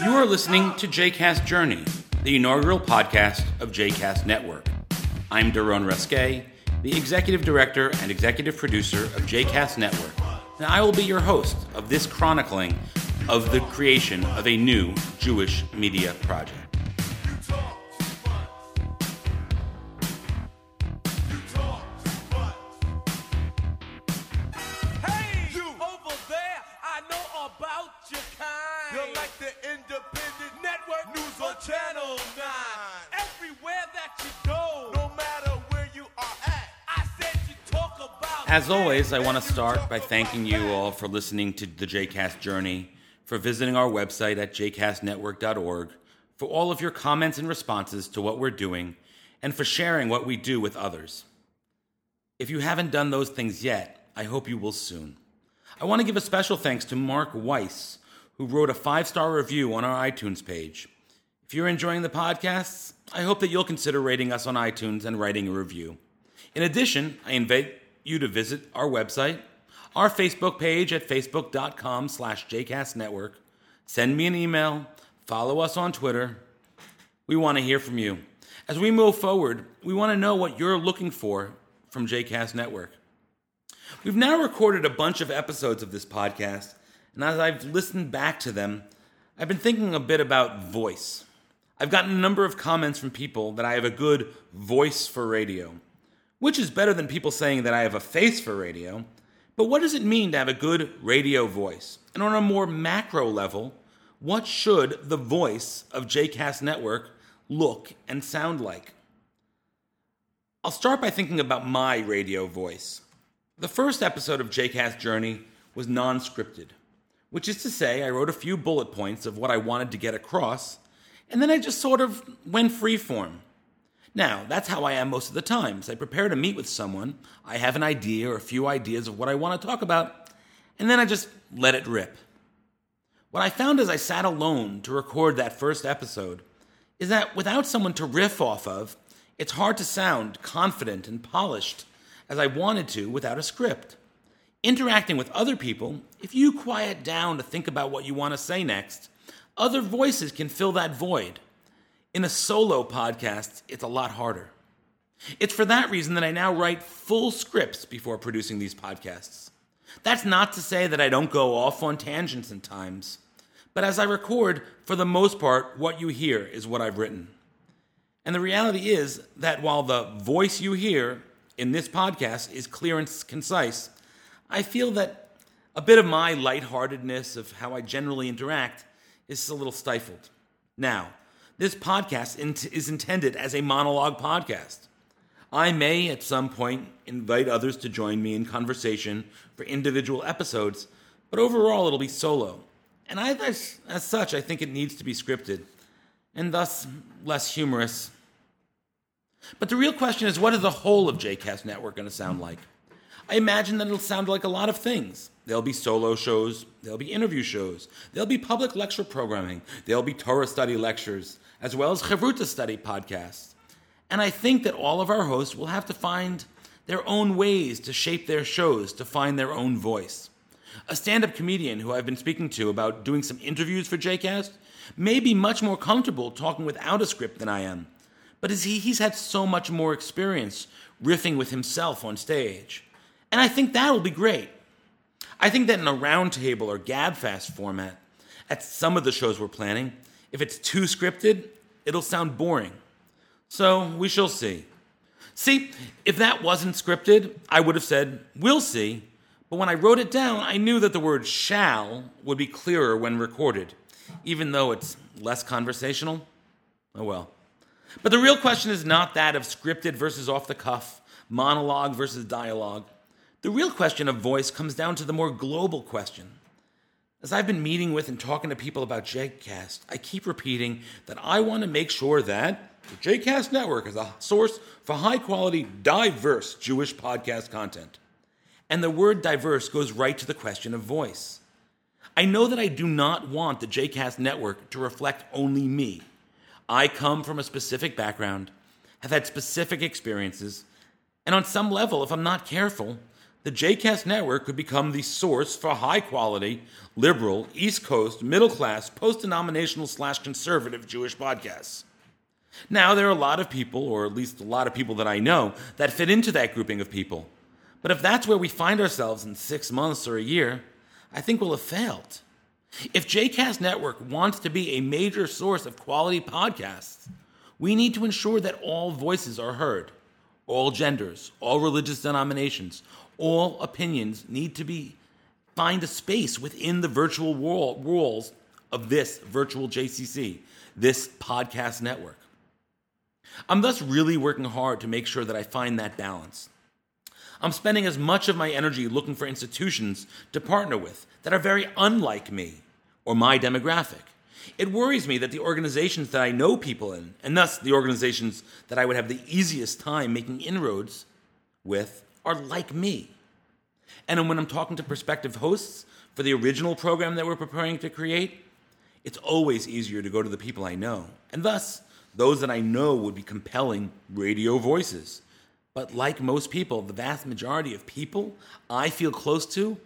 You are listening to JCast Journey, the inaugural podcast of JCast Network. I'm Daron Reske, the executive director and executive producer of JCast Network, and I will be your host of this chronicling of the creation of a new Jewish media project. As always, I want to start by thanking you all for listening to the JCast Journey, for visiting our website at jcastnetwork.org, for all of your comments and responses to what we're doing, and for sharing what we do with others. If you haven't done those things yet, I hope you will soon. I want to give a special thanks to Mark Weiss, who wrote a five star review on our iTunes page. If you're enjoying the podcasts, I hope that you'll consider rating us on iTunes and writing a review. In addition, I invite you to visit our website, our Facebook page at facebook.com slash jcastnetwork. Send me an email, follow us on Twitter. We want to hear from you. As we move forward, we want to know what you're looking for from JCast Network. We've now recorded a bunch of episodes of this podcast, and as I've listened back to them, I've been thinking a bit about voice. I've gotten a number of comments from people that I have a good voice for radio, which is better than people saying that I have a face for radio. But what does it mean to have a good radio voice? And on a more macro level, what should the voice of JCast Network look and sound like? I'll start by thinking about my radio voice. The first episode of JCast Journey was non scripted, which is to say, I wrote a few bullet points of what I wanted to get across, and then I just sort of went freeform. Now, that's how I am most of the times. I prepare to meet with someone, I have an idea or a few ideas of what I want to talk about, and then I just let it rip. What I found as I sat alone to record that first episode is that without someone to riff off of, it's hard to sound confident and polished as I wanted to without a script. Interacting with other people, if you quiet down to think about what you want to say next, other voices can fill that void. In a solo podcast, it's a lot harder. It's for that reason that I now write full scripts before producing these podcasts. That's not to say that I don't go off on tangents at times, but as I record, for the most part, what you hear is what I've written. And the reality is that while the voice you hear in this podcast is clear and concise, I feel that a bit of my lightheartedness of how I generally interact is a little stifled. Now, this podcast is intended as a monologue podcast. I may at some point invite others to join me in conversation for individual episodes, but overall it'll be solo. And I, as, as such, I think it needs to be scripted, and thus less humorous. But the real question is what is the whole of JCast Network going to sound like? I imagine that it'll sound like a lot of things. There'll be solo shows, there'll be interview shows, there'll be public lecture programming, there'll be Torah study lectures, as well as Chavruta study podcasts. And I think that all of our hosts will have to find their own ways to shape their shows to find their own voice. A stand up comedian who I've been speaking to about doing some interviews for JCast may be much more comfortable talking without a script than I am, but he, he's had so much more experience riffing with himself on stage. And I think that'll be great. I think that in a roundtable or gabfest format, at some of the shows we're planning, if it's too scripted, it'll sound boring. So we shall see. See, if that wasn't scripted, I would have said, we'll see. But when I wrote it down, I knew that the word shall would be clearer when recorded, even though it's less conversational. Oh well. But the real question is not that of scripted versus off the cuff, monologue versus dialogue. The real question of voice comes down to the more global question. As I've been meeting with and talking to people about JCast, I keep repeating that I want to make sure that the JCast Network is a source for high quality, diverse Jewish podcast content. And the word diverse goes right to the question of voice. I know that I do not want the JCast Network to reflect only me. I come from a specific background, have had specific experiences, and on some level, if I'm not careful, the JCast network could become the source for high quality, liberal, East Coast, middle class, post denominational slash conservative Jewish podcasts. Now, there are a lot of people, or at least a lot of people that I know, that fit into that grouping of people. But if that's where we find ourselves in six months or a year, I think we'll have failed. If JCast Network wants to be a major source of quality podcasts, we need to ensure that all voices are heard, all genders, all religious denominations, all opinions need to be find a space within the virtual wall, walls of this virtual JCC, this podcast network. I'm thus really working hard to make sure that I find that balance. I'm spending as much of my energy looking for institutions to partner with that are very unlike me or my demographic. It worries me that the organizations that I know people in, and thus the organizations that I would have the easiest time making inroads with, are like me. And when I'm talking to prospective hosts for the original program that we're preparing to create, it's always easier to go to the people I know. And thus, those that I know would be compelling radio voices. But like most people, the vast majority of people I feel close to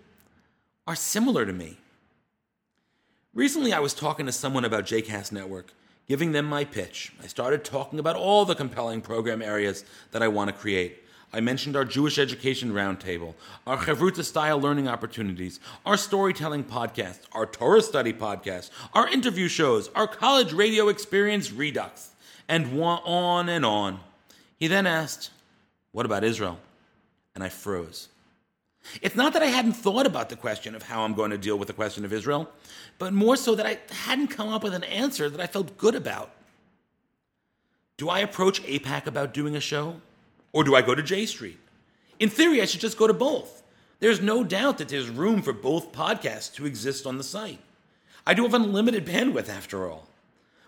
are similar to me. Recently, I was talking to someone about JCast Network, giving them my pitch. I started talking about all the compelling program areas that I want to create. I mentioned our Jewish Education Roundtable, our Chavruta style learning opportunities, our storytelling podcast, our Torah study podcast, our interview shows, our college radio experience Redux, and on and on. He then asked, What about Israel? And I froze. It's not that I hadn't thought about the question of how I'm going to deal with the question of Israel, but more so that I hadn't come up with an answer that I felt good about. Do I approach AIPAC about doing a show? Or do I go to J Street? In theory, I should just go to both. There's no doubt that there's room for both podcasts to exist on the site. I do have unlimited bandwidth after all.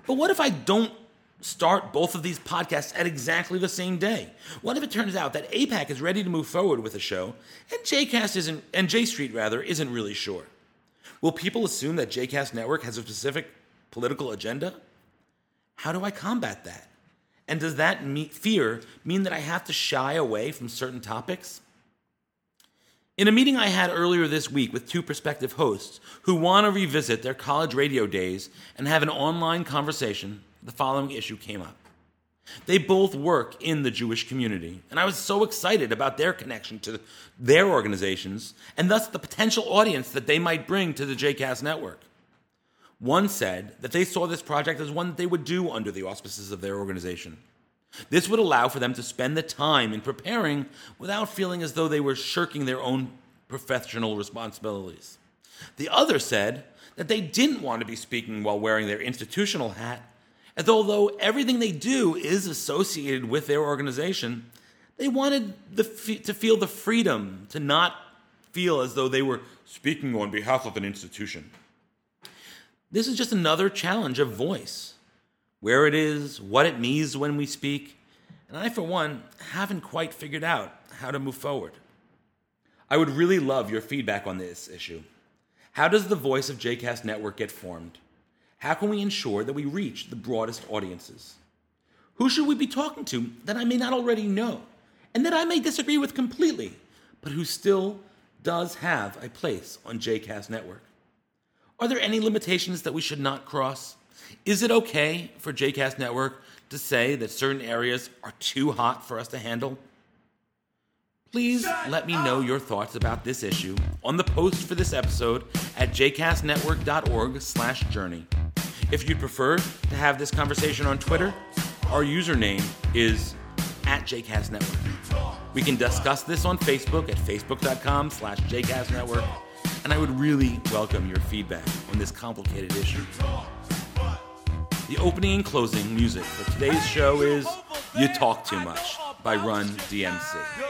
But what if I don't start both of these podcasts at exactly the same day? What if it turns out that AIPAC is ready to move forward with a show and JCast isn't and J Street rather isn't really sure? Will people assume that JCast Network has a specific political agenda? How do I combat that? And does that me- fear mean that I have to shy away from certain topics? In a meeting I had earlier this week with two prospective hosts who want to revisit their college radio days and have an online conversation, the following issue came up. They both work in the Jewish community, and I was so excited about their connection to their organizations and thus the potential audience that they might bring to the JCast network. One said that they saw this project as one that they would do under the auspices of their organization. This would allow for them to spend the time in preparing without feeling as though they were shirking their own professional responsibilities. The other said that they didn't want to be speaking while wearing their institutional hat, and although everything they do is associated with their organization, they wanted the, to feel the freedom to not feel as though they were speaking on behalf of an institution. This is just another challenge of voice where it is, what it means when we speak, and I, for one, haven't quite figured out how to move forward. I would really love your feedback on this issue. How does the voice of JCast Network get formed? How can we ensure that we reach the broadest audiences? Who should we be talking to that I may not already know and that I may disagree with completely, but who still does have a place on JCast Network? Are there any limitations that we should not cross? Is it okay for JCast Network to say that certain areas are too hot for us to handle? Please let me know your thoughts about this issue on the post for this episode at jcastnetwork.org slash journey. If you'd prefer to have this conversation on Twitter, our username is at jcastnetwork. We can discuss this on Facebook at facebook.com slash jcastnetwork and I would really welcome your feedback on this complicated issue. The opening and closing music for today's show is You Talk Too Much by Run DMC.